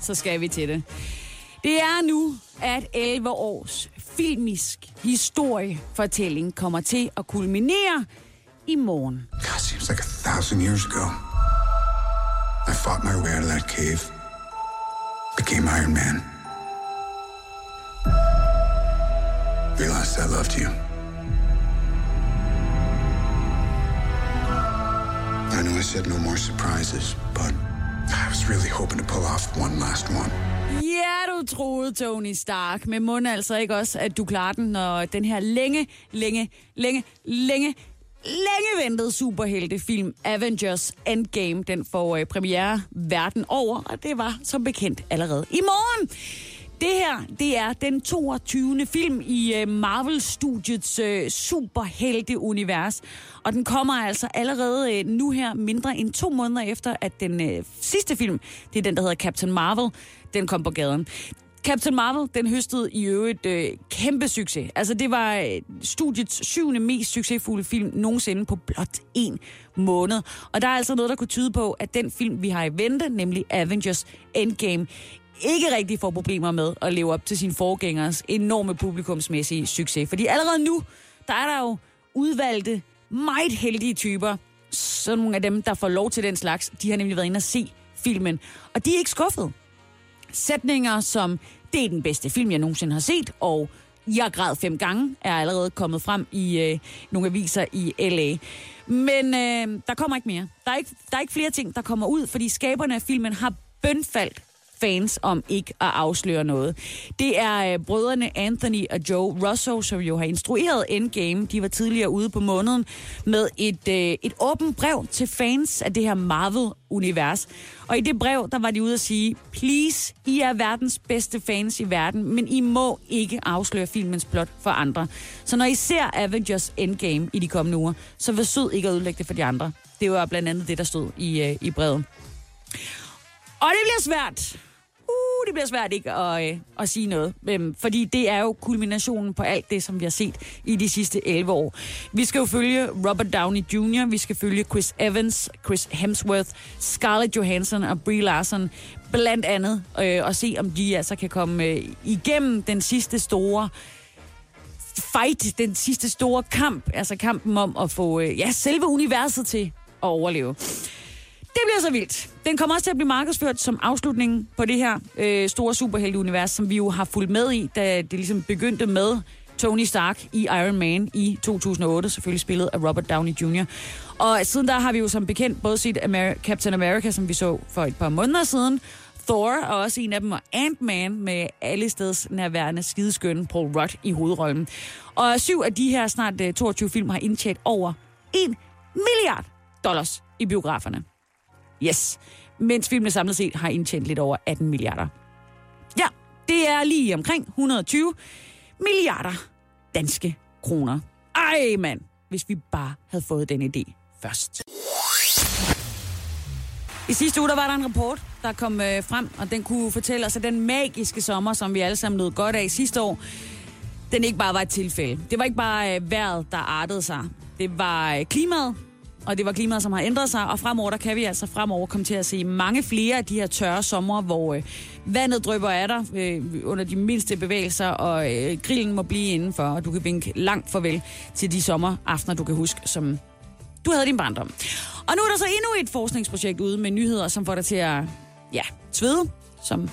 så skal vi til det. Det er nu, at 11 års filmisk historiefortælling kommer til at kulminere i morgen. God, seems like a thousand years ago. I fought my way out of that cave, became Iron Man. Realized I loved you. I know I said no more surprises, but i was really hoping to pull off one last one. Ja, du troede, Tony Stark. Men må altså ikke også, at du klarer den, når den her længe, længe, længe, længe, længe ventede superheltefilm Avengers Endgame, den får øh, premiere verden over, og det var som bekendt allerede i morgen. Det her, det er den 22. film i øh, Marvel-studiets øh, superhelte-univers. Og den kommer altså allerede øh, nu her, mindre end to måneder efter, at den øh, sidste film, det er den, der hedder Captain Marvel, den kom på gaden. Captain Marvel, den høstede i øvrigt øh, kæmpe succes. Altså, det var øh, studiets syvende mest succesfulde film nogensinde på blot en måned. Og der er altså noget, der kunne tyde på, at den film, vi har i vente, nemlig Avengers Endgame, ikke rigtig får problemer med at leve op til sin forgængers enorme publikumsmæssige succes. Fordi allerede nu, der er der jo udvalgte, meget heldige typer. Så nogle af dem, der får lov til den slags, de har nemlig været inde og se filmen. Og de er ikke skuffet. Sætninger som, det er den bedste film, jeg nogensinde har set, og jeg græd fem gange, er allerede kommet frem i øh, nogle aviser i L.A. Men øh, der kommer ikke mere. Der er ikke, der er ikke flere ting, der kommer ud, fordi skaberne af filmen har bønfaldt fans om ikke at afsløre noget. Det er øh, brødrene Anthony og Joe Russo, som jo har instrueret Endgame. De var tidligere ude på måneden med et, øh, et åbent brev til fans af det her Marvel-univers. Og i det brev, der var de ude at sige, please, I er verdens bedste fans i verden, men I må ikke afsløre filmens plot for andre. Så når I ser Avengers Endgame i de kommende uger, så vær sød ikke at ødelægge det for de andre. Det var blandt andet det, der stod i, øh, i brevet. Og det bliver svært. Uh, det bliver svært ikke at, øh, at sige noget. Øhm, fordi det er jo kulminationen på alt det, som vi har set i de sidste 11 år. Vi skal jo følge Robert Downey Jr., vi skal følge Chris Evans, Chris Hemsworth, Scarlett Johansson og Brie Larson blandt andet, øh, og se om de altså kan komme øh, igennem den sidste store fight, den sidste store kamp, altså kampen om at få øh, ja, selve universet til at overleve. Det bliver så vildt. Den kommer også til at blive markedsført som afslutningen på det her øh, store superhelteunivers, som vi jo har fulgt med i, da det ligesom begyndte med Tony Stark i Iron Man i 2008, selvfølgelig spillet af Robert Downey Jr. Og siden der har vi jo som bekendt både set Amer- Captain America, som vi så for et par måneder siden, Thor og også en af dem, og Ant-Man med alle steds nærværende skideskønne Paul Rudd i hovedrollen. Og syv af de her snart øh, 22 film har indtjent over 1 milliard dollars i biograferne. Yes. Mens filmene samlet set har indtjent lidt over 18 milliarder. Ja, det er lige omkring 120 milliarder danske kroner. Ej, mand, hvis vi bare havde fået den idé først. I sidste uge der var der en rapport, der kom øh, frem, og den kunne fortælle os, at den magiske sommer, som vi alle sammen nød godt af sidste år, den ikke bare var et tilfælde. Det var ikke bare øh, vejret, der artede sig. Det var øh, klimaet, og det var klimaet, som har ændret sig, og fremover, der kan vi altså fremover komme til at se mange flere af de her tørre sommer, hvor øh, vandet drøber af dig øh, under de mindste bevægelser, og øh, grillen må blive indenfor, og du kan vinke langt farvel til de sommeraftener, du kan huske, som du havde din barndom. Og nu er der så endnu et forskningsprojekt ude med nyheder, som får dig til at ja, svede, som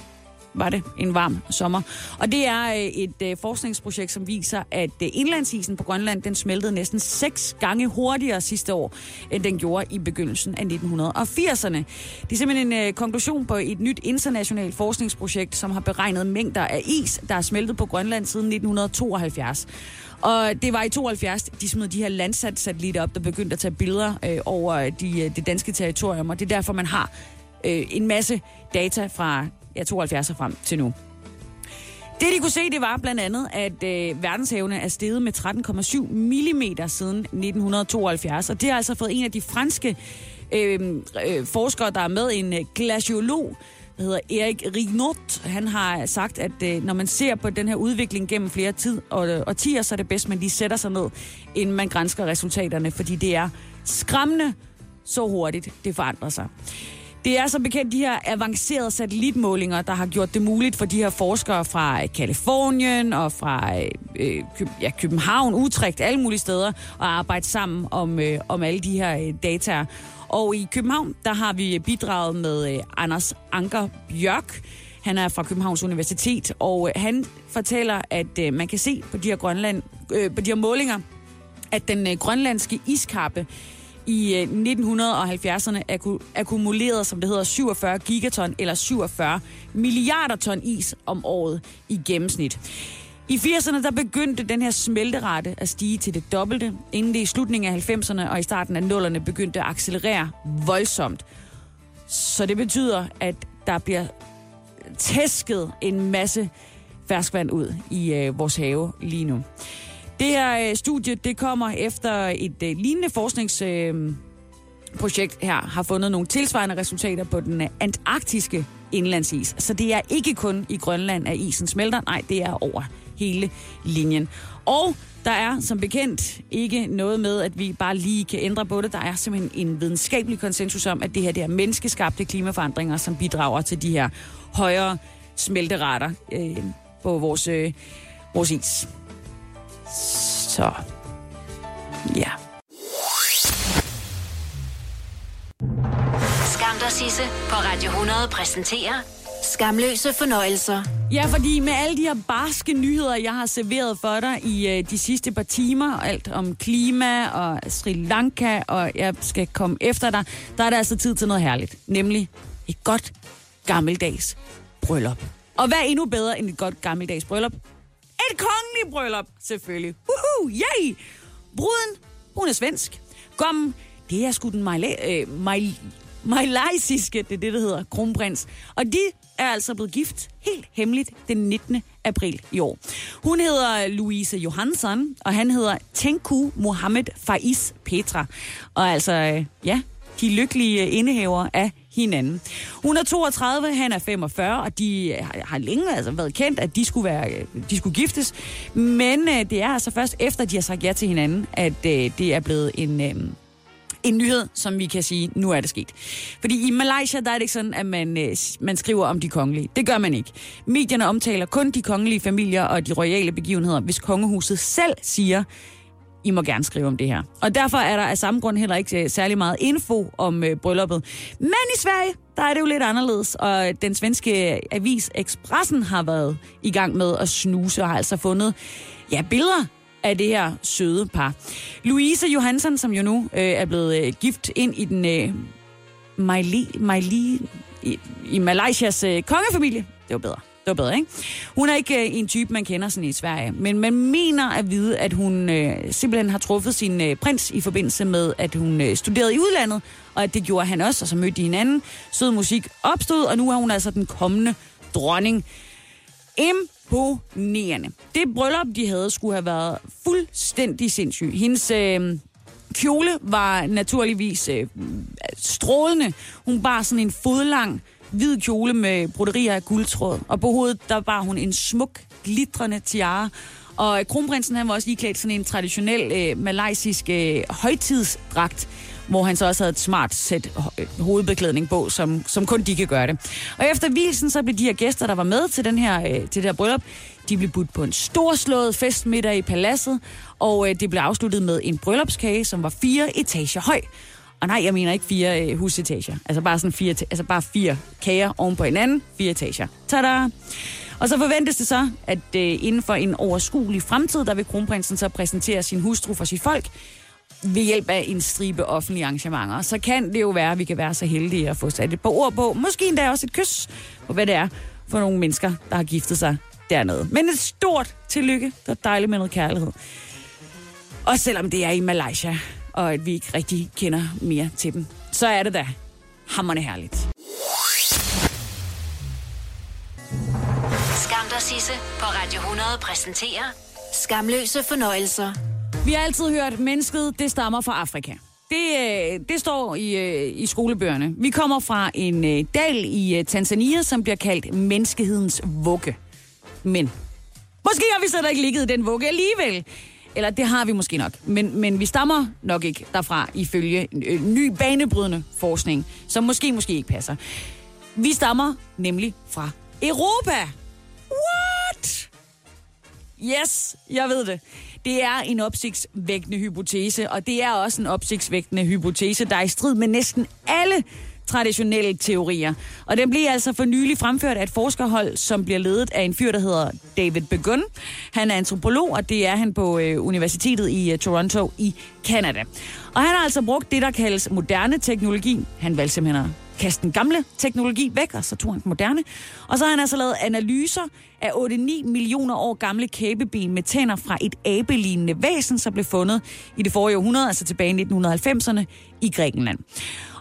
var det en varm sommer. Og det er øh, et øh, forskningsprojekt, som viser, at øh, indlandsisen på Grønland, den smeltede næsten seks gange hurtigere sidste år, end den gjorde i begyndelsen af 1980'erne. Det er simpelthen en øh, konklusion på et nyt internationalt forskningsprojekt, som har beregnet mængder af is, der er smeltet på Grønland siden 1972. Og det var i 72, de smed de her Landsat-satellitter op, der begyndte at tage billeder øh, over de, øh, det danske territorium, og det er derfor, man har øh, en masse data fra ja, 72 og frem til nu. Det, de kunne se, det var blandt andet, at øh, verdenshavene er steget med 13,7 mm siden 1972. Og det har altså fået en af de franske øh, øh, forskere, der er med, en øh, glaciolog, der hedder Erik Rignot. Han har sagt, at øh, når man ser på den her udvikling gennem flere tid og, øh, og så er det bedst, at man lige sætter sig ned, inden man grænsker resultaterne, fordi det er skræmmende så hurtigt, det forandrer sig. Det er som bekendt de her avancerede satellitmålinger, der har gjort det muligt for de her forskere fra øh, Kalifornien og fra øh, øh ja, København, Utrecht, alle mulige steder, at arbejde sammen om, øh, om alle de her øh, data. Og i København, der har vi bidraget med øh, Anders Anker Bjørk. Han er fra Københavns Universitet, og øh, han fortæller, at øh, man kan se på de her, Grønland, øh, på de her målinger, at den øh, grønlandske iskappe i øh, 1970'erne akkumulerede, som det hedder, 47 gigaton eller 47 milliarder ton is om året i gennemsnit. I 80'erne der begyndte den her smelterate at stige til det dobbelte, inden det i slutningen af 90'erne og i starten af 0'erne begyndte at accelerere voldsomt. Så det betyder, at der bliver tæsket en masse ferskvand ud i øh, vores have lige nu. Det her øh, studie, det kommer efter et øh, lignende forskningsprojekt øh, her har fundet nogle tilsvarende resultater på den øh, antarktiske indlandsis. Så det er ikke kun i Grønland, at isen smelter. Nej, det er over hele linjen. Og der er som bekendt ikke noget med, at vi bare lige kan ændre på det. Der er simpelthen en videnskabelig konsensus om, at det her det er menneskeskabte klimaforandringer, som bidrager til de her højere smelterater øh, på vores, øh, vores is. Så, ja. Skam dig, Sisse, på Radio 100 præsenterer Skamløse fornøjelser. Ja, fordi med alle de her barske nyheder, jeg har serveret for dig i øh, de sidste par timer, alt om klima og Sri Lanka, og jeg skal komme efter dig, der er det altså tid til noget herligt. Nemlig et godt gammeldags bryllup. Og hvad er endnu bedre end et godt gammeldags bryllup? Et kongeligt bryllup, selvfølgelig. Woohoo, yay! Bruden, hun er svensk. Gommen, det er sgu den majla- øh, maj- majlaisiske, det er det, der hedder, kronprins. Og de er altså blevet gift helt hemmeligt den 19. april i år. Hun hedder Louise Johansson, og han hedder Tenku Mohammed Faiz Petra. Og altså, øh, ja, de lykkelige indehaver af hinanden. Hun er 32, han er 45, og de har længe altså været kendt, at de skulle, være, de skulle giftes. Men øh, det er altså først efter, de har sagt ja til hinanden, at øh, det er blevet en... Øh, en nyhed, som vi kan sige, nu er det sket. Fordi i Malaysia, der er det ikke sådan, at man, øh, man skriver om de kongelige. Det gør man ikke. Medierne omtaler kun de kongelige familier og de royale begivenheder, hvis kongehuset selv siger, i må gerne skrive om det her. Og derfor er der af samme grund heller ikke øh, særlig meget info om øh, brylluppet. Men i Sverige, der er det jo lidt anderledes, og den svenske øh, avis Expressen har været i gang med at snuse og har altså fundet ja, billeder af det her søde par. Louise Johansson, som jo nu øh, er blevet øh, gift ind i den øh, Miley, Miley, i, i Malaysias øh, kongefamilie. Det var bedre. Det var bedre, ikke? Hun er ikke øh, en type, man kender sådan i Sverige, men man mener at vide, at hun øh, simpelthen har truffet sin øh, prins i forbindelse med, at hun øh, studerede i udlandet, og at det gjorde han også, og så mødte de hinanden. Sød musik opstod, og nu er hun altså den kommende dronning. Imponerende. Det bryllup, de havde, skulle have været fuldstændig sindssygt. Hendes... Øh, kjole var naturligvis øh, strålende. Hun bar sådan en fodlang hvid kjole med broderier af guldtråd, og på hovedet der bar hun en smuk, glitrende tiara. Og kronprinsen han var også iklædt sådan en traditionel øh, malaysisk øh, højtidsdragt, hvor han så også havde et smart sæt øh, hovedbeklædning på, som, som kun de kan gøre det. Og efter hvilsen, så blev de her gæster, der var med til, den her, øh, til det her bryllup, de blev budt på en storslået festmiddag i paladset, og øh, det blev afsluttet med en bryllupskage, som var fire etager høj. Og nej, jeg mener ikke fire øh, husetager. Altså bare sådan fire, altså bare fire kager oven på hinanden. Fire etager. Tada! Og så forventes det så, at øh, inden for en overskuelig fremtid, der vil kronprinsen så præsentere sin hustru for sit folk ved hjælp af en stribe offentlige arrangementer. Så kan det jo være, at vi kan være så heldige at få sat et par ord på. Måske endda også et kys på, hvad det er for nogle mennesker, der har giftet sig dernede. Men et stort tillykke. Det er dejligt med noget kærlighed. Og selvom det er i Malaysia, og at vi ikke rigtig kender mere til dem, så er det da hammerne herligt. Skam dig, Sisse på Radio 100 præsenterer Skamløse fornøjelser. Vi har altid hørt, at mennesket det stammer fra Afrika. Det, øh, det står i, øh, i skolebøgerne. Vi kommer fra en øh, dal i Tanzania, som bliver kaldt menneskehedens vugge. Men måske har vi slet ikke ligget i den vugge alligevel. Eller det har vi måske nok. Men, men vi stammer nok ikke derfra ifølge øh, ny banebrydende forskning, som måske måske ikke passer. Vi stammer nemlig fra Europa. What? Yes, jeg ved det. Det er en opsigtsvækkende hypotese, og det er også en opsigtsvækkende hypotese, der er i strid med næsten alle traditionelle teorier. Og den bliver altså for nylig fremført af et forskerhold, som bliver ledet af en fyr, der hedder David Begun. Han er antropolog, og det er han på øh, Universitetet i øh, Toronto i Canada. Og han har altså brugt det, der kaldes moderne teknologi. Han valgte simpelthen at kaste den gamle teknologi væk, og så tog han den moderne. Og så har han altså lavet analyser af 8-9 millioner år gamle kæbeben med tænder fra et abelignende væsen, som blev fundet i det forrige århundrede, altså tilbage i 1990'erne i Grækenland.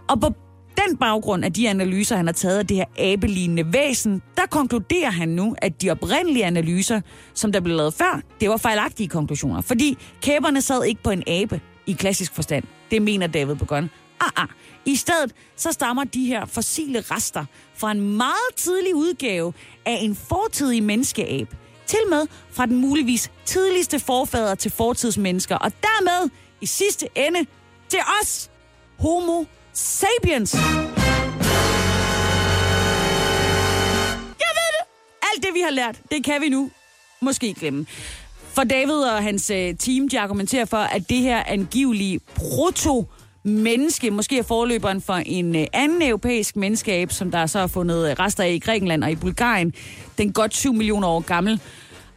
Og på den baggrund af de analyser, han har taget af det her abelignende væsen, der konkluderer han nu, at de oprindelige analyser, som der blev lavet før, det var fejlagtige konklusioner. Fordi kæberne sad ikke på en abe i klassisk forstand. Det mener David Begon. Ah, ah. I stedet så stammer de her fossile rester fra en meget tidlig udgave af en fortidig menneskeab. Til med fra den muligvis tidligste forfader til fortidsmennesker, og dermed i sidste ende til os, homo sapiens. Jeg ved det! Alt det, vi har lært, det kan vi nu måske glemme. For David og hans øh, team, de argumenterer for, at det her angivelige proto menneske, måske er forløberen for en øh, anden europæisk menneskeab, som der så er fundet øh, rester af i Grækenland og i Bulgarien. Den godt 7 millioner år gammel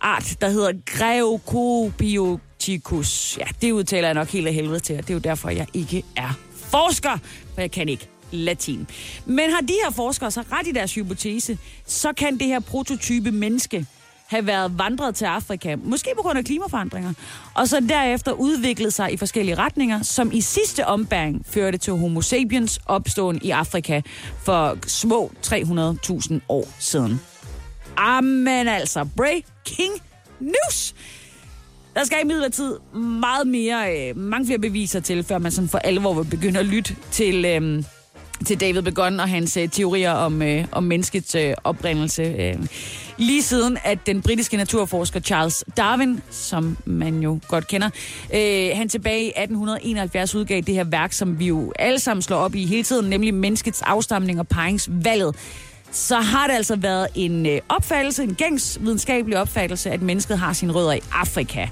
art, der hedder Greukopioticus. Ja, det udtaler jeg nok helt af helvede til, og det er jo derfor, jeg ikke er forsker, for jeg kan ikke latin. Men har de her forskere så ret i deres hypotese, så kan det her prototype menneske have været vandret til Afrika, måske på grund af klimaforandringer, og så derefter udviklet sig i forskellige retninger, som i sidste ombæring førte til homo sapiens opståen i Afrika for små 300.000 år siden. Amen altså, breaking news! Der skal imidlertid meget mere, øh, mange flere beviser til, før man sådan for alvor vil begynde at lytte til, øh, til David Begon og hans øh, teorier om, øh, om menneskets øh, oprindelse. Øh. Lige siden, at den britiske naturforsker Charles Darwin, som man jo godt kender, øh, han tilbage i 1871 udgav det her værk, som vi jo alle sammen slår op i hele tiden, nemlig menneskets afstamning og paringsvalget så har det altså været en øh, opfattelse, en gængs videnskabelig opfattelse, at mennesket har sine rødder i Afrika.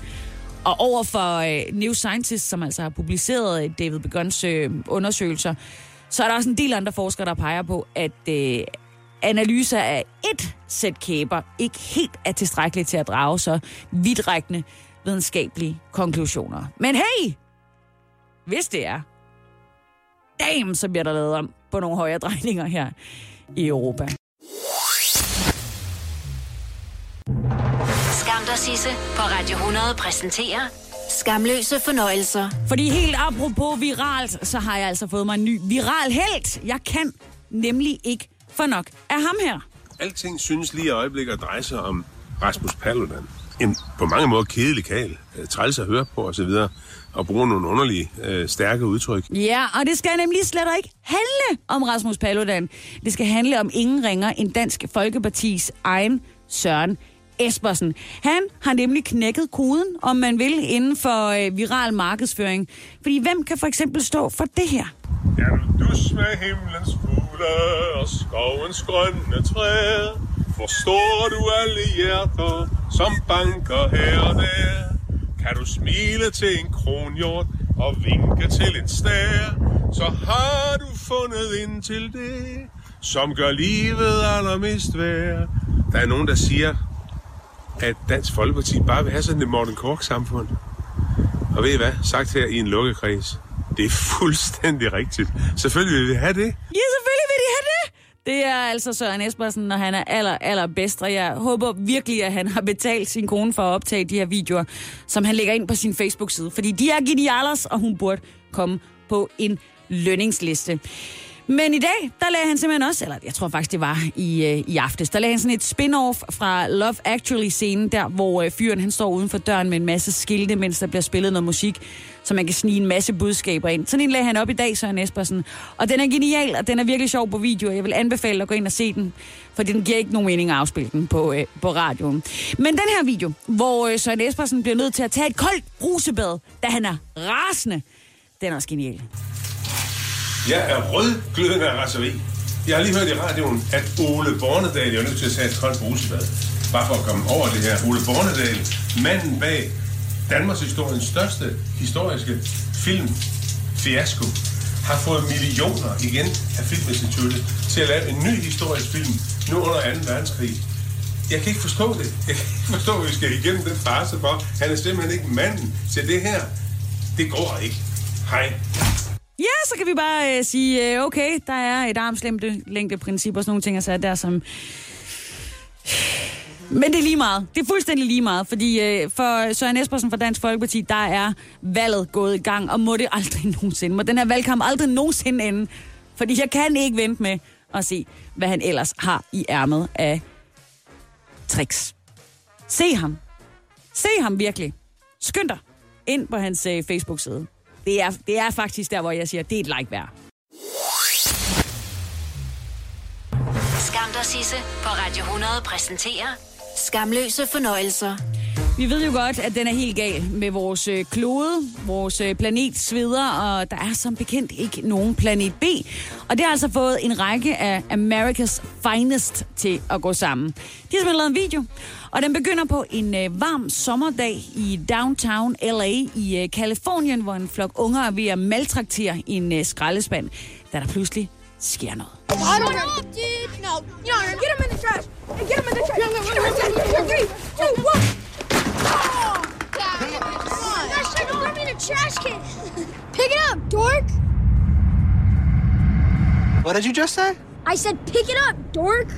Og over for øh, New Scientist, som altså har publiceret øh, David Begons øh, undersøgelser, så er der også en del andre forskere, der peger på, at øh, analyser af et sæt kæber ikke helt er tilstrækkeligt til at drage så vidtrækkende videnskabelige konklusioner. Men hey! Hvis det er, damn, så bliver der lavet om på nogle højere drejninger her i Europa. Skam dig, Sisse på Radio 100 præsenterer Skamløse fornøjelser. Fordi helt apropos viralt, så har jeg altså fået mig en ny viral held. Jeg kan nemlig ikke få nok af ham her. Alting synes lige i øjeblikket at dreje sig om Rasmus Paludan. En på mange måder kedelig kal, øh, træls at høre på osv og bruge nogle underlige, øh, stærke udtryk. Ja, og det skal nemlig slet ikke handle om Rasmus Paludan. Det skal handle om ingen ringer end Dansk Folkepartis egen Søren Espersen. Han har nemlig knækket koden, om man vil, inden for øh, viral markedsføring. Fordi hvem kan for eksempel stå for det her? Ja, du dus med himlens fugle og skovens grønne træer. Forstår du alle hjerter, som banker her og der? Kan du smile til en kronhjort og vinke til en stær, så har du fundet ind til det, som gør livet allermest værd. Der er nogen, der siger, at Dansk Folkeparti bare vil have sådan et Morten Kork-samfund. Og ved I hvad? Sagt her i en lukkekreds. Det er fuldstændig rigtigt. Selvfølgelig vil vi have det. Ja, selvfølgelig vil det. Er altså Søren Espersen, når han er aller, aller bedst, og jeg håber virkelig, at han har betalt sin kone for at optage de her videoer, som han lægger ind på sin Facebook-side. Fordi de er genialers, og hun burde komme på en lønningsliste. Men i dag, der lagde han simpelthen også, eller jeg tror faktisk, det var i, øh, i aftes, der lagde han sådan et spin-off fra Love Actually-scenen, der hvor øh, fyren han står uden for døren med en masse skilte, mens der bliver spillet noget musik, så man kan snige en masse budskaber ind. Sådan en lagde han op i dag, Søren Espersen. Og den er genial, og den er virkelig sjov på video. Jeg vil anbefale at gå ind og se den, for den giver ikke nogen mening at afspille den på, øh, på radioen. Men den her video, hvor øh, Søren Espersen bliver nødt til at tage et koldt brusebad, da han er rasende, den er også genial. Jeg er rødglødende af raseri. Jeg har lige hørt i radioen, at Ole Bornedal er nødt til at tage et koldt brusebad. Bare for at komme over det her. Ole Bornedal, manden bag Danmarks historiens største historiske film, Fiasko, har fået millioner igen af Filminstituttet til at lave en ny historisk film nu under 2. verdenskrig. Jeg kan ikke forstå det. Jeg kan ikke forstå, at vi skal igennem den farse for. Han er simpelthen ikke manden til det her. Det går ikke. Hej. Så kan vi bare øh, sige, øh, okay, der er et armslængdeprincip og sådan nogle ting, altså der som... Men det er lige meget. Det er fuldstændig lige meget, fordi øh, for Søren Espersen fra Dansk Folkeparti, der er valget gået i gang, og må det aldrig nogensinde. Må den her valgkamp aldrig nogensinde ende, fordi jeg kan ikke vente med at se, hvad han ellers har i ærmet af tricks. Se ham. Se ham virkelig. Skynd dig ind på hans øh, Facebook-side. Det er, det er faktisk der, hvor jeg siger, det er et like værd. Skam dig, Sisse på Radio 100 præsenterer Skamløse fornøjelser. Vi ved jo godt, at den er helt gal med vores øh, klode, vores øh, planet sveder, og der er som bekendt ikke nogen planet B. Og det har altså fået en række af America's Finest til at gå sammen. De har simpelthen lavet en video, og den begynder på en øh, varm sommerdag i downtown LA i øh, Kalifornien, hvor en flok unger er ved at maltraktere en øh, skraldespand, da der pludselig sker noget. I don't know, dude. No, you Get him in the trash. Get him in the trash. Three, two, one. Oh, on. That's like throw me in a trash can. Pick it up, dork. What did you just say? I said pick it up, dork.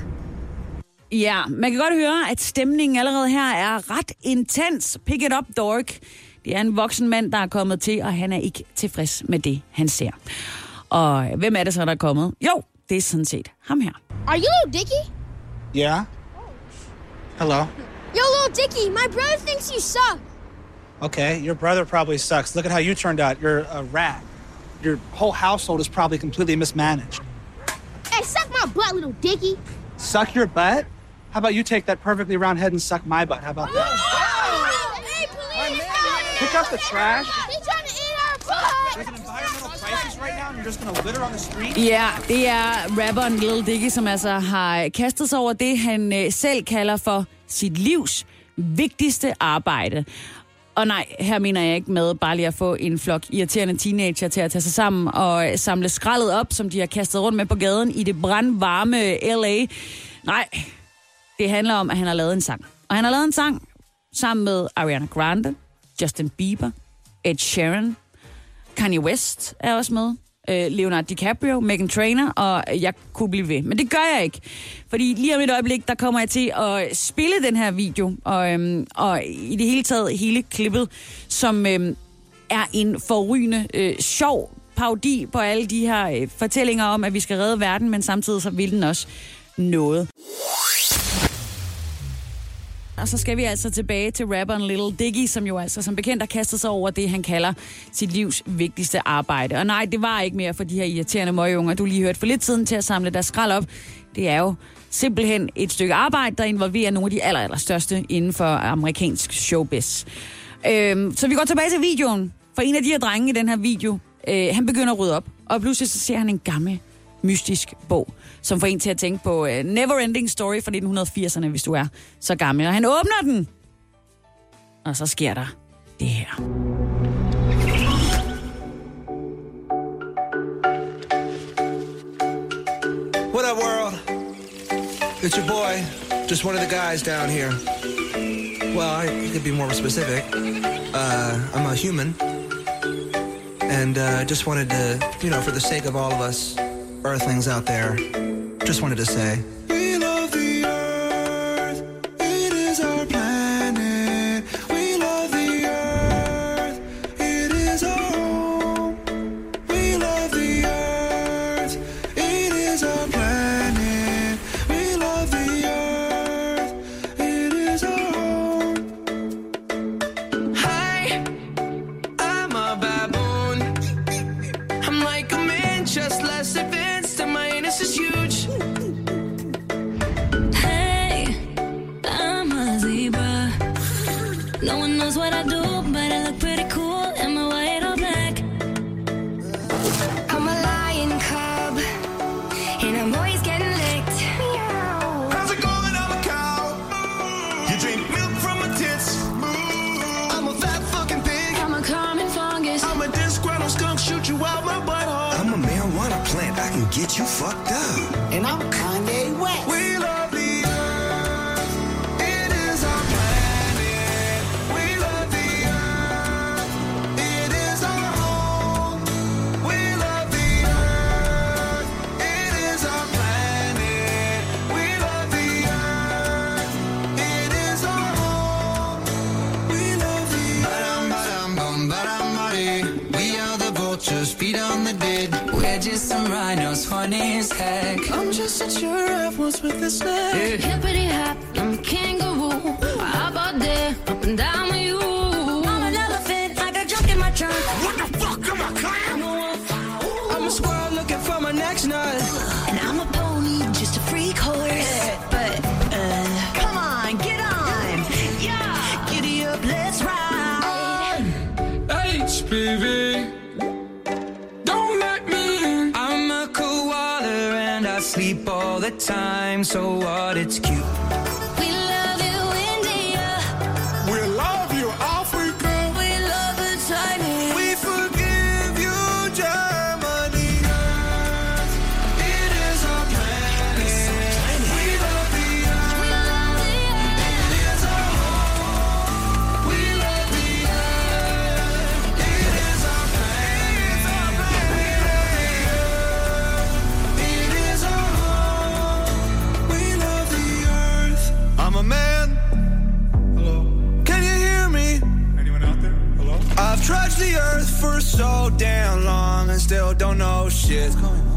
Ja, man kan godt høre, at stemningen allerede her er ret intens. Pick it up, dork. Det er en voksen mand, der er kommet til, og han er ikke tilfreds med det, han ser. Og hvem er det så, der er kommet? Jo, det er sådan set ham her. Are you little Dicky? Yeah. Hello. Yo, little Dicky, my brother thinks you suck. Okay, your brother probably sucks. Look at how you turned out. You're a rat. Your whole household is probably completely mismanaged. Hey, suck my butt, little Dicky. Suck your butt? How about you take that perfectly round head and suck my butt? How about that? Hey, police! Pick up the trash. He's trying to eat our butt. There's an environmental crisis right now, and you're just gonna litter on the street? Ja, det er rapperen Lil Dicky, som altså har kastet sig over det, han øh, selv kalder for sit livs vigtigste arbejde. Og nej, her mener jeg ikke med bare lige at få en flok irriterende teenager til at tage sig sammen og samle skraldet op, som de har kastet rundt med på gaden i det brandvarme LA. Nej, det handler om, at han har lavet en sang. Og han har lavet en sang sammen med Ariana Grande, Justin Bieber, Ed Sheeran, Kanye West er også med. Øh, Leonardo DiCaprio, Megan Trainer, og jeg kunne blive ved. Men det gør jeg ikke. Fordi lige om et øjeblik, der kommer jeg til at spille den her video, og, øhm, og i det hele taget hele klippet, som øhm, er en forrygende, øh, sjov parodi på alle de her øh, fortællinger om, at vi skal redde verden, men samtidig så vil den også noget. Og så skal vi altså tilbage til rapperen Little Diggy, som jo altså som bekendt har kastet sig over det, han kalder sit livs vigtigste arbejde. Og nej, det var ikke mere for de her irriterende møgeunger, du lige hørte for lidt siden til at samle deres skrald op. Det er jo simpelthen et stykke arbejde, der involverer nogle af de aller, aller største inden for amerikansk showbiz. Øhm, så vi går tilbage til videoen. For en af de her drenge i den her video, øh, han begynder at rydde op. Og pludselig så ser han en gammel mystisk bog, som får en til at tænke på øh, uh, Neverending Story fra 1980'erne, hvis du er så gammel. Og han åbner den, og så sker der det her. What up, world? It's your boy, just one of the guys down here. Well, I could be more specific. Uh, I'm a human. And uh, just wanted to, you know, for the sake of all of us earthlings out there, just wanted to say. Some rhinos, funny as heck. I'm just a giraffe once with a snack. Hippity hop, I'm a kangaroo. How about that? Up and down with you. I'm an elephant, I got junk in my trunk. What the fuck am I clown? I'm a wolf, I'm a squirrel looking for my next nut. Time. So what? It's still don't know shit.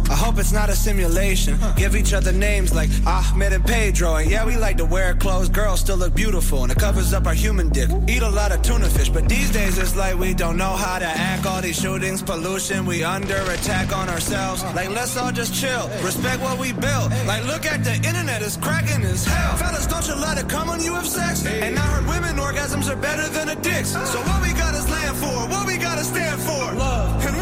I hope it's not a simulation. Give each other names like Ahmed and Pedro. And yeah, we like to wear clothes. Girls still look beautiful and it covers up our human dick. Eat a lot of tuna fish, but these days it's like we don't know how to act. All these shootings, pollution, we under attack on ourselves. Like, let's all just chill. Respect what we built. Like, look at the internet, it's cracking as hell. Fellas, don't you let it come when you have sex. And I heard women orgasms are better than a dick's. So what we got is land for, what we gotta stand for. Love. And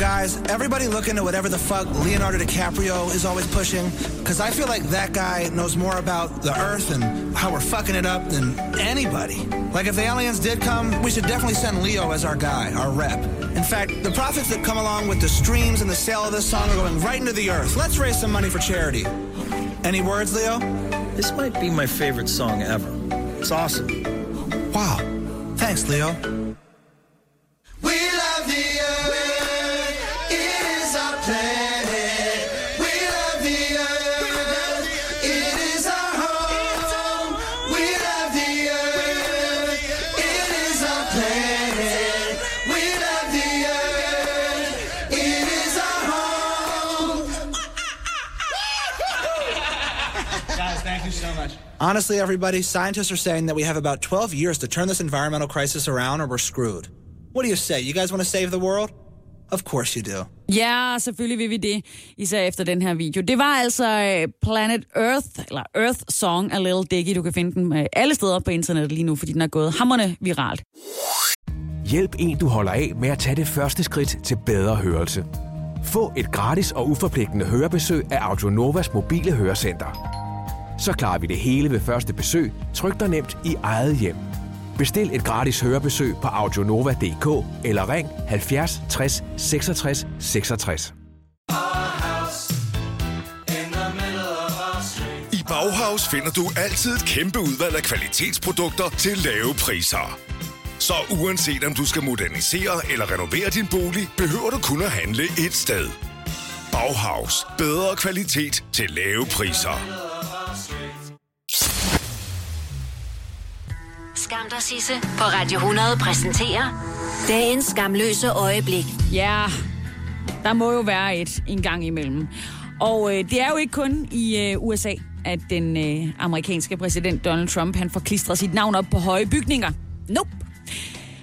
Guys, everybody look into whatever the fuck Leonardo DiCaprio is always pushing, because I feel like that guy knows more about the Earth and how we're fucking it up than anybody. Like, if the aliens did come, we should definitely send Leo as our guy, our rep. In fact, the profits that come along with the streams and the sale of this song are going right into the Earth. Let's raise some money for charity. Any words, Leo? This might be my favorite song ever. It's awesome. Wow. Thanks, Leo. Honestly, everybody, scientists are saying that we have about 12 years to turn this environmental crisis around or we're screwed. What do you say? You guys want to save the world? Of course you do. Ja, selvfølgelig vil vi det, især efter den her video. Det var altså øh, Planet Earth, eller Earth Song af Little Dicky. Du kan finde den øh, alle steder på internettet lige nu, fordi den er gået hammerne viralt. Hjælp en, du holder af med at tage det første skridt til bedre hørelse. Få et gratis og uforpligtende hørebesøg af Audionovas mobile hørecenter så klarer vi det hele ved første besøg, tryk dig nemt i eget hjem. Bestil et gratis hørebesøg på audionova.dk eller ring 70 60 66 66. I Bauhaus finder du altid et kæmpe udvalg af kvalitetsprodukter til lave priser. Så uanset om du skal modernisere eller renovere din bolig, behøver du kun at handle et sted. Bauhaus. Bedre kvalitet til lave priser. Skam dig, Sisse, på Radio 100 præsenterer dagens skamløse øjeblik. Ja, der må jo være et en gang imellem. Og øh, det er jo ikke kun i øh, USA, at den øh, amerikanske præsident Donald Trump han får klistret sit navn op på høje bygninger. Nope.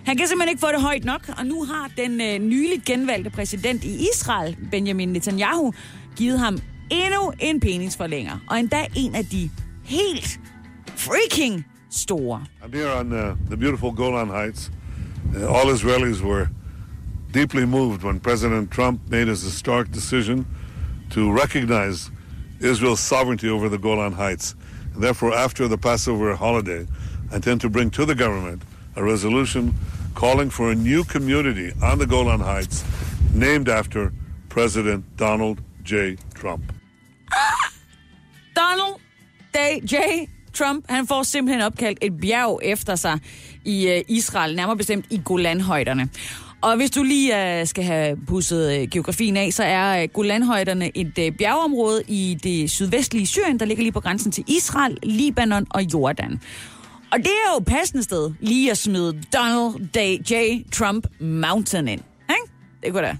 Han kan simpelthen ikke få det højt nok, og nu har den øh, nyligt genvalgte præsident i Israel, Benjamin Netanyahu, givet ham endnu en peningsforlænger, Og endda en af de helt freaking store. I'm here on uh, the beautiful Golan Heights. Uh, all Israelis were deeply moved when President Trump made his historic decision to recognize Israel's sovereignty over the Golan Heights. And therefore, after the Passover holiday, I intend to bring to the government a resolution calling for a new community on the Golan Heights named after President Donald J. Trump. Donald J. Trump, han får simpelthen opkaldt et bjerg efter sig i øh, Israel, nærmere bestemt i Golanhøjderne. Og hvis du lige øh, skal have pusset øh, geografien af, så er Golanhøjderne et bjergområde bjergeområde i det sydvestlige Syrien, der ligger lige på grænsen til Israel, Libanon og Jordan. Og det er jo passende sted lige at smide Donald J. Trump Mountain ind. Ikke? Det kunne da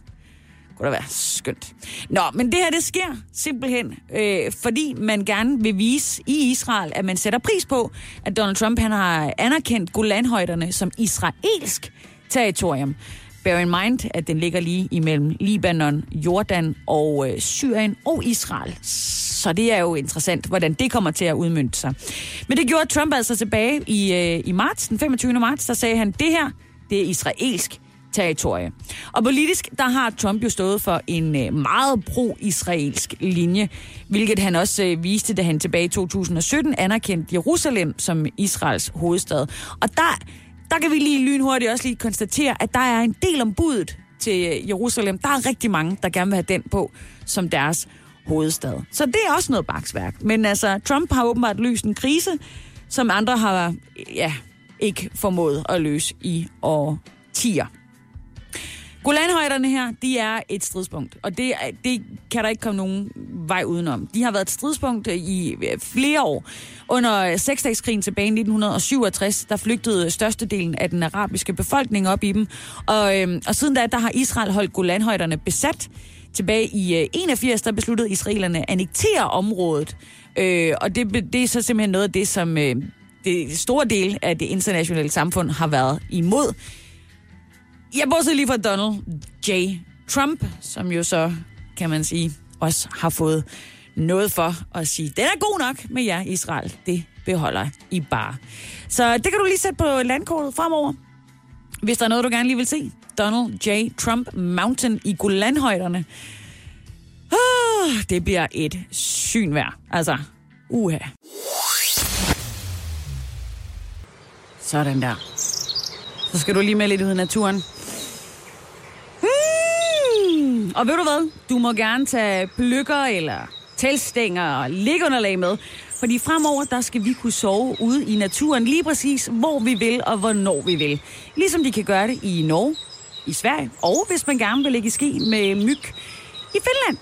kunne da være skønt. Nå, men det her, det sker simpelthen, øh, fordi man gerne vil vise i Israel, at man sætter pris på, at Donald Trump han har anerkendt Golanhøjderne som israelsk territorium. Bear in mind, at den ligger lige imellem Libanon, Jordan og øh, Syrien og Israel. Så det er jo interessant, hvordan det kommer til at udmynde sig. Men det gjorde Trump altså tilbage i, øh, i marts, den 25. marts, der sagde han, det her, det er israelsk territorie. Og politisk, der har Trump jo stået for en øh, meget pro-israelsk linje, hvilket han også øh, viste, da han tilbage i 2017 anerkendte Jerusalem som Israels hovedstad. Og der, der kan vi lige lynhurtigt også lige konstatere, at der er en del om budet til øh, Jerusalem. Der er rigtig mange, der gerne vil have den på som deres hovedstad. Så det er også noget baksværk. Men altså, Trump har åbenbart løst en krise, som andre har ja, ikke formået at løse i årtier. Golanhøjderne her, de er et stridspunkt, og det, det kan der ikke komme nogen vej udenom. De har været et stridspunkt øh, i øh, flere år. Under seksdagskrigen tilbage i 1967, der flygtede størstedelen af den arabiske befolkning op i dem. Og, øhm, og siden da, der har Israel holdt Golanhøjderne besat. Tilbage i øh, 81, der besluttede israelerne at annektere området. Øh, og det, det er så simpelthen noget af det, som øh, det store del af det internationale samfund har været imod. Jeg bortset lige fra Donald J. Trump, som jo så, kan man sige, også har fået noget for at sige, den er god nok med jer, Israel. Det beholder I bare. Så det kan du lige sætte på landkortet fremover. Hvis der er noget, du gerne lige vil se. Donald J. Trump Mountain i Golanhøjderne. Oh, det bliver et syn værd. Altså, uha. Sådan der. Så skal du lige med lidt ud i naturen. Og ved du hvad? Du må gerne tage blykker eller teltstænger og liggeunderlag med. Fordi fremover, der skal vi kunne sove ude i naturen lige præcis, hvor vi vil og hvornår vi vil. Ligesom de kan gøre det i Norge, i Sverige, og hvis man gerne vil ligge i ski med myg i Finland.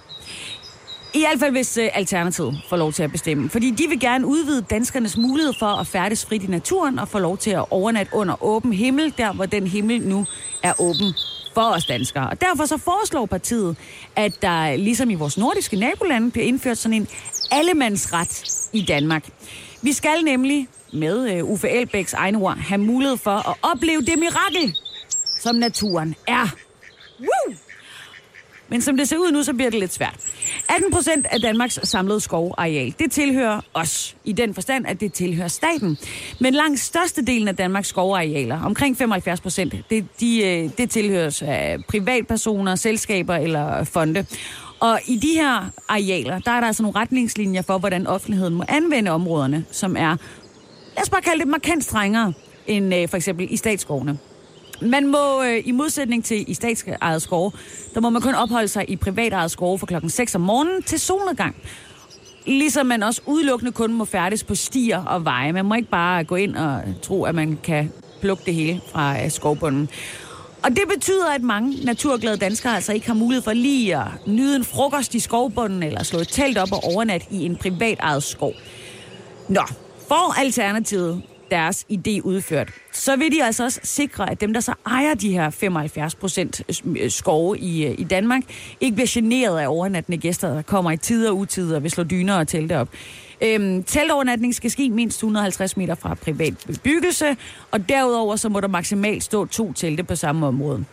I hvert fald, hvis øh, Alternativet får lov til at bestemme. Fordi de vil gerne udvide danskernes mulighed for at færdes frit i naturen og få lov til at overnatte under åben himmel, der hvor den himmel nu er åben for os danskere. Og derfor så foreslår partiet, at der ligesom i vores nordiske nabolande bliver indført sådan en allemandsret i Danmark. Vi skal nemlig med øh, Uffe Elbæks egne ord have mulighed for at opleve det mirakel, som naturen er. Woo! Men som det ser ud nu, så bliver det lidt svært. 18 procent af Danmarks samlede skovareal, det tilhører os. I den forstand, at det tilhører staten. Men langt størstedelen af Danmarks skovarealer, omkring 75 procent, det, de, øh, det tilhøres af privatpersoner, selskaber eller fonde. Og i de her arealer, der er der altså nogle retningslinjer for, hvordan offentligheden må anvende områderne, som er, lad os bare kalde det markant strengere end øh, for eksempel i statsskovene. Man må, øh, i modsætning til i statsejet skove, der må man kun opholde sig i privatejet skove fra klokken 6 om morgenen til solnedgang. Ligesom man også udelukkende kun må færdes på stier og veje. Man må ikke bare gå ind og tro, at man kan plukke det hele fra øh, skovbunden. Og det betyder, at mange naturglade danskere altså ikke har mulighed for lige at nyde en frokost i skovbunden, eller slå et telt op og overnat i en privatejet skov. Nå, for Alternativet deres idé udført, så vil de altså også sikre, at dem, der så ejer de her 75 procent øh, øh, skove i, øh, i Danmark, ikke bliver generet af overnattende gæster, der kommer i tider og utider og vil slå dyner og telte op. Øhm, teltovernatning skal ske mindst 150 meter fra privat bebyggelse, og derudover så må der maksimalt stå to telte på samme område.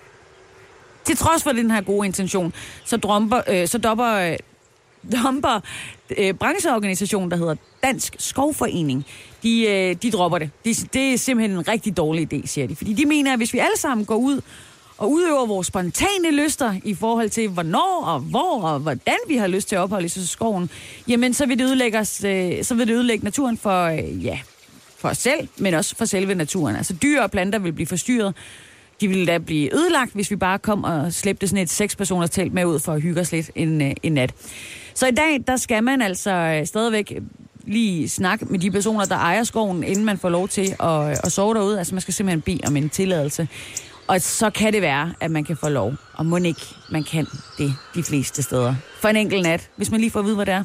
Til trods for den her gode intention, så, drømper, øh, så dopper, øh, dumper øh, brancheorganisationen, der hedder Dansk Skovforening, de, øh, de dropper det. det. Det er simpelthen en rigtig dårlig idé, siger de. Fordi de mener, at hvis vi alle sammen går ud og udøver vores spontane lyster i forhold til, hvornår og hvor og hvordan vi har lyst til at opholde os i skoven, jamen så vil det ødelægge, os, øh, så vil det ødelægge naturen for, øh, ja, for os selv, men også for selve naturen. Altså dyr og planter vil blive forstyrret. De ville da blive ødelagt, hvis vi bare kom og slæbte sådan et seks-personers telt med ud for at hygge os lidt en, øh, en nat. Så i dag, der skal man altså øh, stadigvæk lige snakke med de personer, der ejer skoven, inden man får lov til at, at sove derude. Altså man skal simpelthen bede om en tilladelse. Og så kan det være, at man kan få lov. Og må ikke, man kan det de fleste steder. For en enkelt nat, hvis man lige får at vide, hvad det er.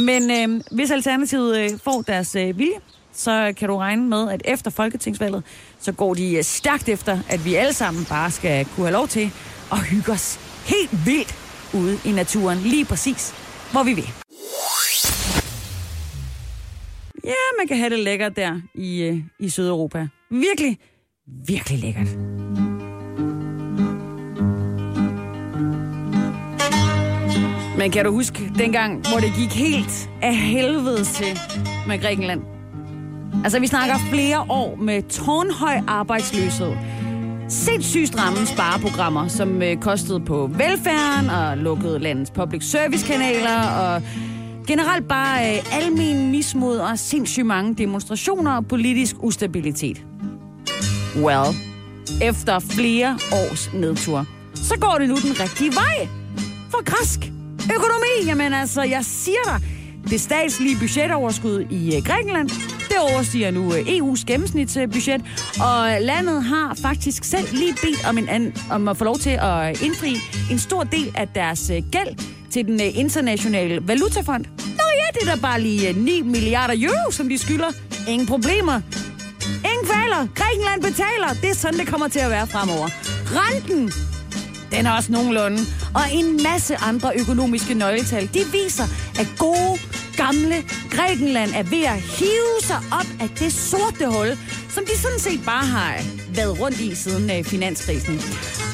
Men øh, hvis Alternativet øh, får deres øh, vilje, så kan du regne med, at efter Folketingsvalget, så går de øh, stærkt efter, at vi alle sammen bare skal kunne have lov til at hygge os helt vildt ude i naturen, lige præcis, hvor vi vil. Ja, man kan have det lækkert der i, øh, i Sydeuropa. Virkelig, virkelig lækkert. Men kan du huske dengang, hvor det gik helt af helvede til med Grækenland? Altså, vi snakker flere år med tårnhøj arbejdsløshed. Sindssygt stramme spareprogrammer, som øh, kostede på velfærden og lukkede landets public service kanaler og generelt bare øh, almen mismod og sindssygt mange demonstrationer og politisk ustabilitet. Well, efter flere års nedtur, så går det nu den rigtige vej. For græsk økonomi, jamen altså, jeg siger dig, det statslige budgetoverskud i øh, Grækenland, det overstiger nu øh, EU's gennemsnitsbudget, og landet har faktisk selv lige bedt om, en an, om at få lov til at indfri en stor del af deres øh, gæld til den øh, internationale valutafond. Nå ja, det er da bare lige øh, 9 milliarder euro, som de skylder. Ingen problemer. Ingen kvaler. Grækenland betaler. Det er sådan, det kommer til at være fremover. Renten, den er også nogenlunde. Og en masse andre økonomiske nøgletal, de viser, at gode, gamle Grækenland er ved at hive sig op af det sorte hul, som de sådan set bare har været rundt i siden øh, finanskrisen.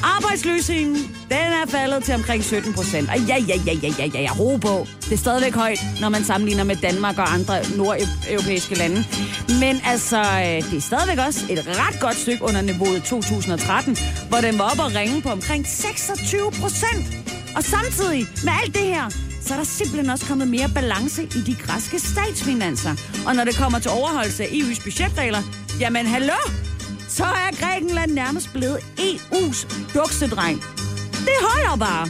Arbejdsløsheden, den er faldet til omkring 17 procent. Og ja, ja, ja, ja, ja, ja, ja, ro på. Det er stadigvæk højt, når man sammenligner med Danmark og andre nordeuropæiske lande. Men altså, øh, det er stadigvæk også et ret godt stykke under niveauet 2013, hvor den var oppe og ringe på omkring 26 procent. Og samtidig med alt det her, så er der simpelthen også kommet mere balance i de græske statsfinanser. Og når det kommer til overholdelse af EU's budgetregler, jamen hallo, så er Grækenland nærmest blevet EU's duksedreng. Det holder bare.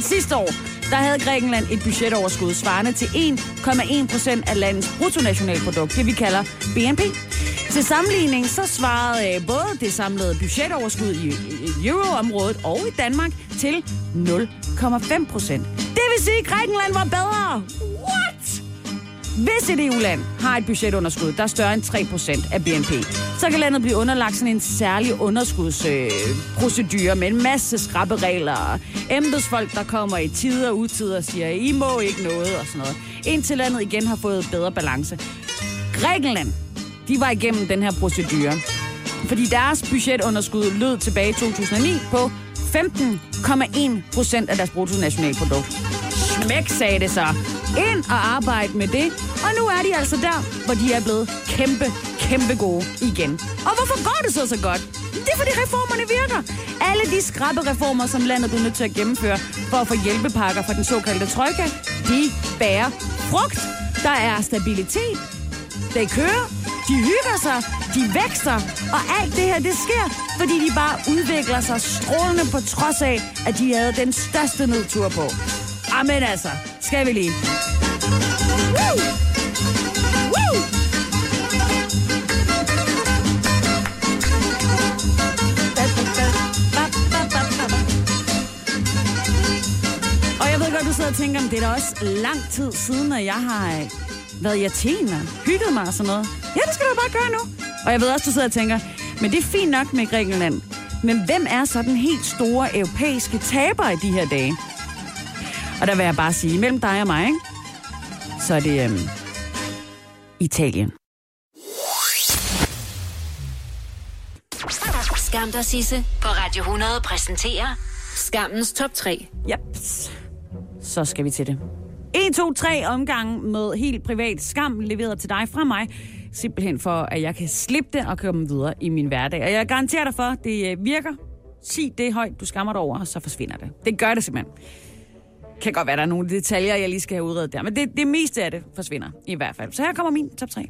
Sidste år, der havde Grækenland et budgetoverskud svarende til 1,1 procent af landets bruttonationalprodukt, det vi kalder BNP. Til sammenligning så svarede øh, både det samlede budgetoverskud i, i euroområdet og i Danmark til 0,5 procent. Det vil sige, at Grækenland var bedre. What? Hvis et EU-land har et budgetunderskud, der er større end 3% af BNP, så kan landet blive underlagt sådan en særlig underskudsprocedure øh, med en masse skrappe regler og embedsfolk, der kommer i tider og utider og siger, I må ikke noget og sådan noget. Indtil landet igen har fået bedre balance. Grækenland, de var igennem den her procedure, fordi deres budgetunderskud lød tilbage i 2009 på 15,1 procent af deres bruttonationalprodukt. Smæk, sagde det så. Ind og arbejde med det. Og nu er de altså der, hvor de er blevet kæmpe, kæmpe gode igen. Og hvorfor går det så så godt? Det er fordi reformerne virker. Alle de skrappe reformer, som landet blev nødt til at gennemføre for at få hjælpepakker fra den såkaldte trojka, de bærer frugt. Der er stabilitet. Det kører. De hygger sig. De vækster. Og alt det her, det sker, fordi de bare udvikler sig strålende på trods af, at de havde den største nedtur på. Amen altså. Skal vi lige. Woo! Woo! Og jeg ved godt, du sidder og tænker, det er da også lang tid siden, at jeg har øh, været i Athen og hygget mig og sådan noget. Ja, det skal du bare gøre nu. Og jeg ved også, du sidder og tænker, men det er fint nok med Grækenland. Men hvem er så den helt store europæiske taber i de her dage? Og der vil jeg bare sige, mellem dig og mig, ikke? Så er det øhm, Italien. Skam dig, Sisse, på Radio 100 præsenterer Skammens top 3. Yep. Så skal vi til det. 1, 2, 3 omgange med helt privat skam leveret til dig fra mig. Simpelthen for, at jeg kan slippe det og komme videre i min hverdag. Og jeg garanterer dig for, at det øh, virker. Sig det højt, du skammer dig over, og så forsvinder det. Det gør det simpelthen. Kan godt være, der er nogle detaljer, jeg lige skal have udredet der. Men det, det meste af det forsvinder i hvert fald. Så her kommer min top 3.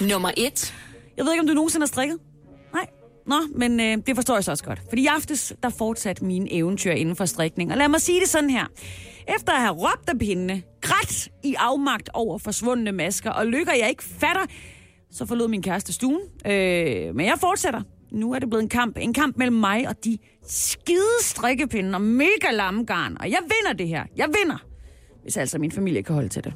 Nummer 1. Jeg ved ikke, om du nogensinde har strikket? Nej. Nå, men øh, det forstår jeg så også godt. Fordi i aftes, der fortsatte mine eventyr inden for strikning. Og lad mig sige det sådan her. Efter at have råbt af pindene, grædt i afmagt over forsvundne masker, og lykker jeg ikke fatter, så forlod min kæreste stuen. Øh, men jeg fortsætter. Nu er det blevet en kamp. En kamp mellem mig og de skide strikkepinde og mega lammegarn. Og jeg vinder det her. Jeg vinder. Hvis altså min familie kan holde til det.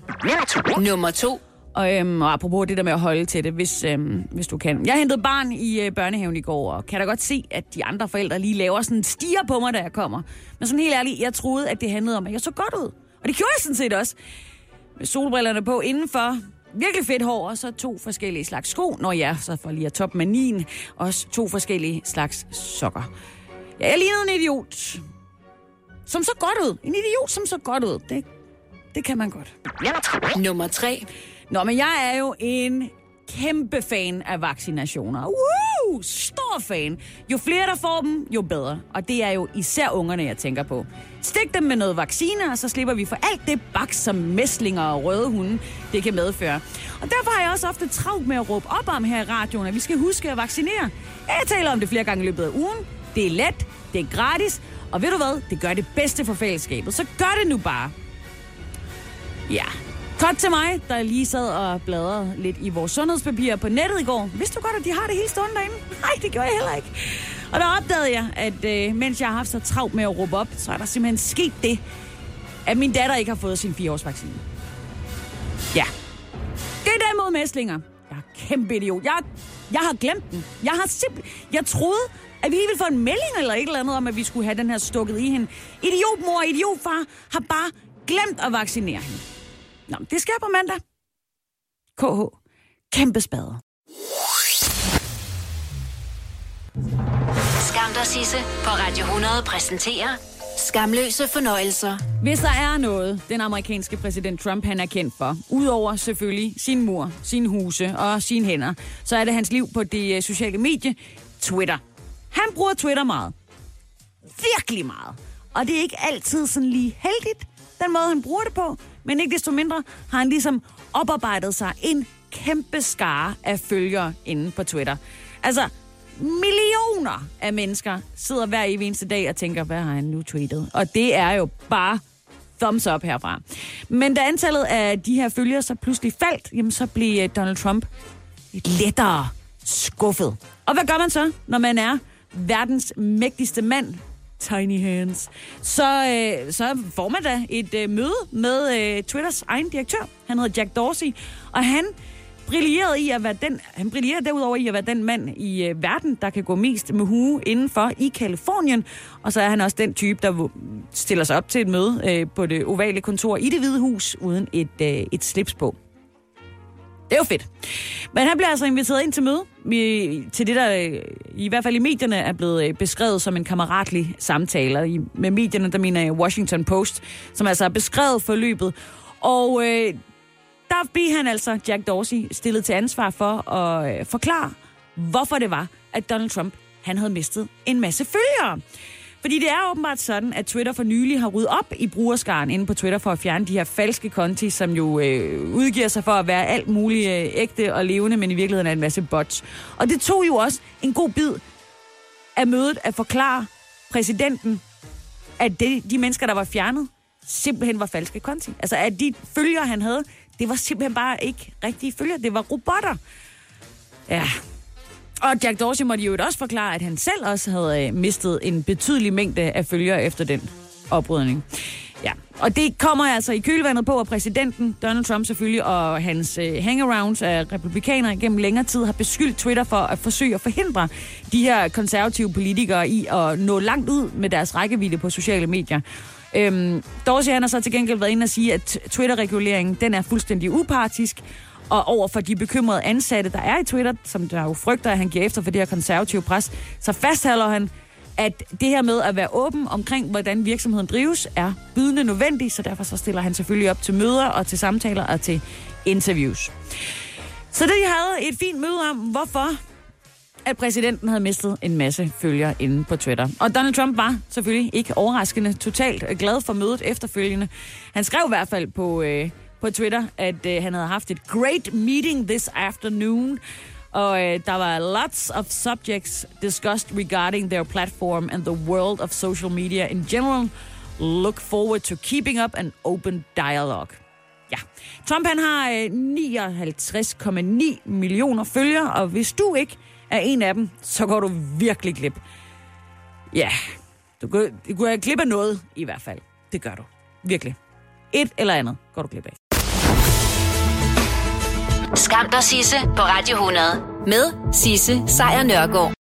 Nummer 2. Og, øhm, og apropos det der med at holde til det, hvis, øhm, hvis du kan. Jeg hentede barn i øh, børnehaven i går, og kan da godt se, at de andre forældre lige laver sådan en stiger på mig, da jeg kommer. Men sådan helt ærligt, jeg troede, at det handlede om, at jeg så godt ud. Og det gjorde jeg sådan set også. Med solbrillerne på indenfor, virkelig fedt hår, og så to forskellige slags sko. Nå ja, så for lige at toppe manien, også to forskellige slags sokker. Ja, jeg lignede en idiot. Som så godt ud. En idiot, som så godt ud. Det, det kan man godt. Nummer 3. Nå, men jeg er jo en kæmpe fan af vaccinationer. Woo! Stor fan. Jo flere, der får dem, jo bedre. Og det er jo især ungerne, jeg tænker på. Stik dem med noget vacciner, og så slipper vi for alt det baks, som mæslinger og røde hunde, det kan medføre. Og derfor har jeg også ofte travlt med at råbe op om her i radioen, at vi skal huske at vaccinere. Jeg taler om det flere gange i løbet af ugen. Det er let, det er gratis, og ved du hvad? Det gør det bedste for fællesskabet. Så gør det nu bare. Ja, Godt til mig, der lige sad og bladrede lidt i vores sundhedspapirer på nettet i går. Vidste du godt, at de har det hele stående derinde? Nej, det gjorde jeg heller ikke. Og der opdagede jeg, at øh, mens jeg har haft så travlt med at råbe op, så er der simpelthen sket det, at min datter ikke har fået sin 4-års-vaccine. Ja. Det er derimod mæslinger. Jeg er kæmpe idiot. Jeg, jeg har glemt den. Jeg har simpelthen... Jeg troede, at vi lige ville få en melding eller et eller andet om, at vi skulle have den her stukket i hende. Idiotmor og idiotfar har bare glemt at vaccinere hende. Nå, det sker på mandag. KH. Kæmpe spade. Skam dig, Sisse, på Radio 100 præsenterer Skamløse fornøjelser. Hvis der er noget, den amerikanske præsident Trump han er kendt for, udover selvfølgelig sin mur, sine huse og sine hænder, så er det hans liv på det øh, sociale medie Twitter. Han bruger Twitter meget. Virkelig meget. Og det er ikke altid sådan lige heldigt, den måde han bruger det på, men ikke desto mindre har han ligesom oparbejdet sig en kæmpe skare af følgere inde på Twitter. Altså, millioner af mennesker sidder hver evig eneste dag og tænker, hvad har han nu tweetet? Og det er jo bare thumbs up herfra. Men da antallet af de her følgere så pludselig faldt, jamen så blev øh, Donald Trump lidt lettere skuffet. Og hvad gør man så, når man er verdens mægtigste mand, Tiny Hands, så, øh, så får man da et øh, møde med øh, Twitters egen direktør. Han hedder Jack Dorsey, og han brillerede i at være den, han brillerede derudover i at være den mand i øh, verden, der kan gå mest med hue indenfor i Kalifornien. Og så er han også den type, der stiller sig op til et møde øh, på det ovale kontor i det hvide hus, uden et, øh, et slips på. Det er jo fedt. Men han bliver altså inviteret ind til møde, i, til det, der øh, i hvert fald i medierne er blevet øh, beskrevet som en kammeratlig samtale. I, med medierne, der mener jeg Washington Post, som altså har beskrevet forløbet. Og øh, der blev han altså, Jack Dorsey, stillet til ansvar for at øh, forklare, hvorfor det var, at Donald Trump han havde mistet en masse følgere. Fordi det er åbenbart sådan, at Twitter for nylig har ryddet op i brugerskaren inde på Twitter for at fjerne de her falske konti, som jo øh, udgiver sig for at være alt muligt øh, ægte og levende, men i virkeligheden er en masse bots. Og det tog jo også en god bid af mødet at forklare præsidenten, at det, de mennesker, der var fjernet, simpelthen var falske konti. Altså, at de følgere, han havde, det var simpelthen bare ikke rigtige følgere. Det var robotter. Ja. Og Jack Dorsey måtte jo også forklare, at han selv også havde øh, mistet en betydelig mængde af følgere efter den oprydning. Ja, og det kommer altså i kølvandet på, at præsidenten, Donald Trump selvfølgelig, og hans øh, hangarounds af republikanere gennem længere tid har beskyldt Twitter for at forsøge at forhindre de her konservative politikere i at nå langt ud med deres rækkevidde på sociale medier. Øhm, Dorsey han har så til gengæld været inde og sige, at Twitter-reguleringen den er fuldstændig upartisk, og over for de bekymrede ansatte, der er i Twitter, som der jo frygter, at han giver efter for det her konservative pres, så fastholder han, at det her med at være åben omkring, hvordan virksomheden drives, er bydende nødvendigt, så derfor så stiller han selvfølgelig op til møder og til samtaler og til interviews. Så det de havde et fint møde om, hvorfor at præsidenten havde mistet en masse følgere inde på Twitter. Og Donald Trump var selvfølgelig ikke overraskende totalt glad for mødet efterfølgende. Han skrev i hvert fald på, øh, på Twitter, at øh, han havde haft et great meeting this afternoon, og øh, der var lots of subjects discussed regarding their platform and the world of social media in general. Look forward to keeping up an open dialogue. Ja. Trump han har øh, 59,9 millioner følgere, og hvis du ikke er en af dem, så går du virkelig glip. Ja, du går, du går glip af noget i hvert fald. Det gør du. Virkelig. Et eller andet går du glip af. Skam dig, Sisse, på Radio 100. Med Sisse Sejr Nørgaard.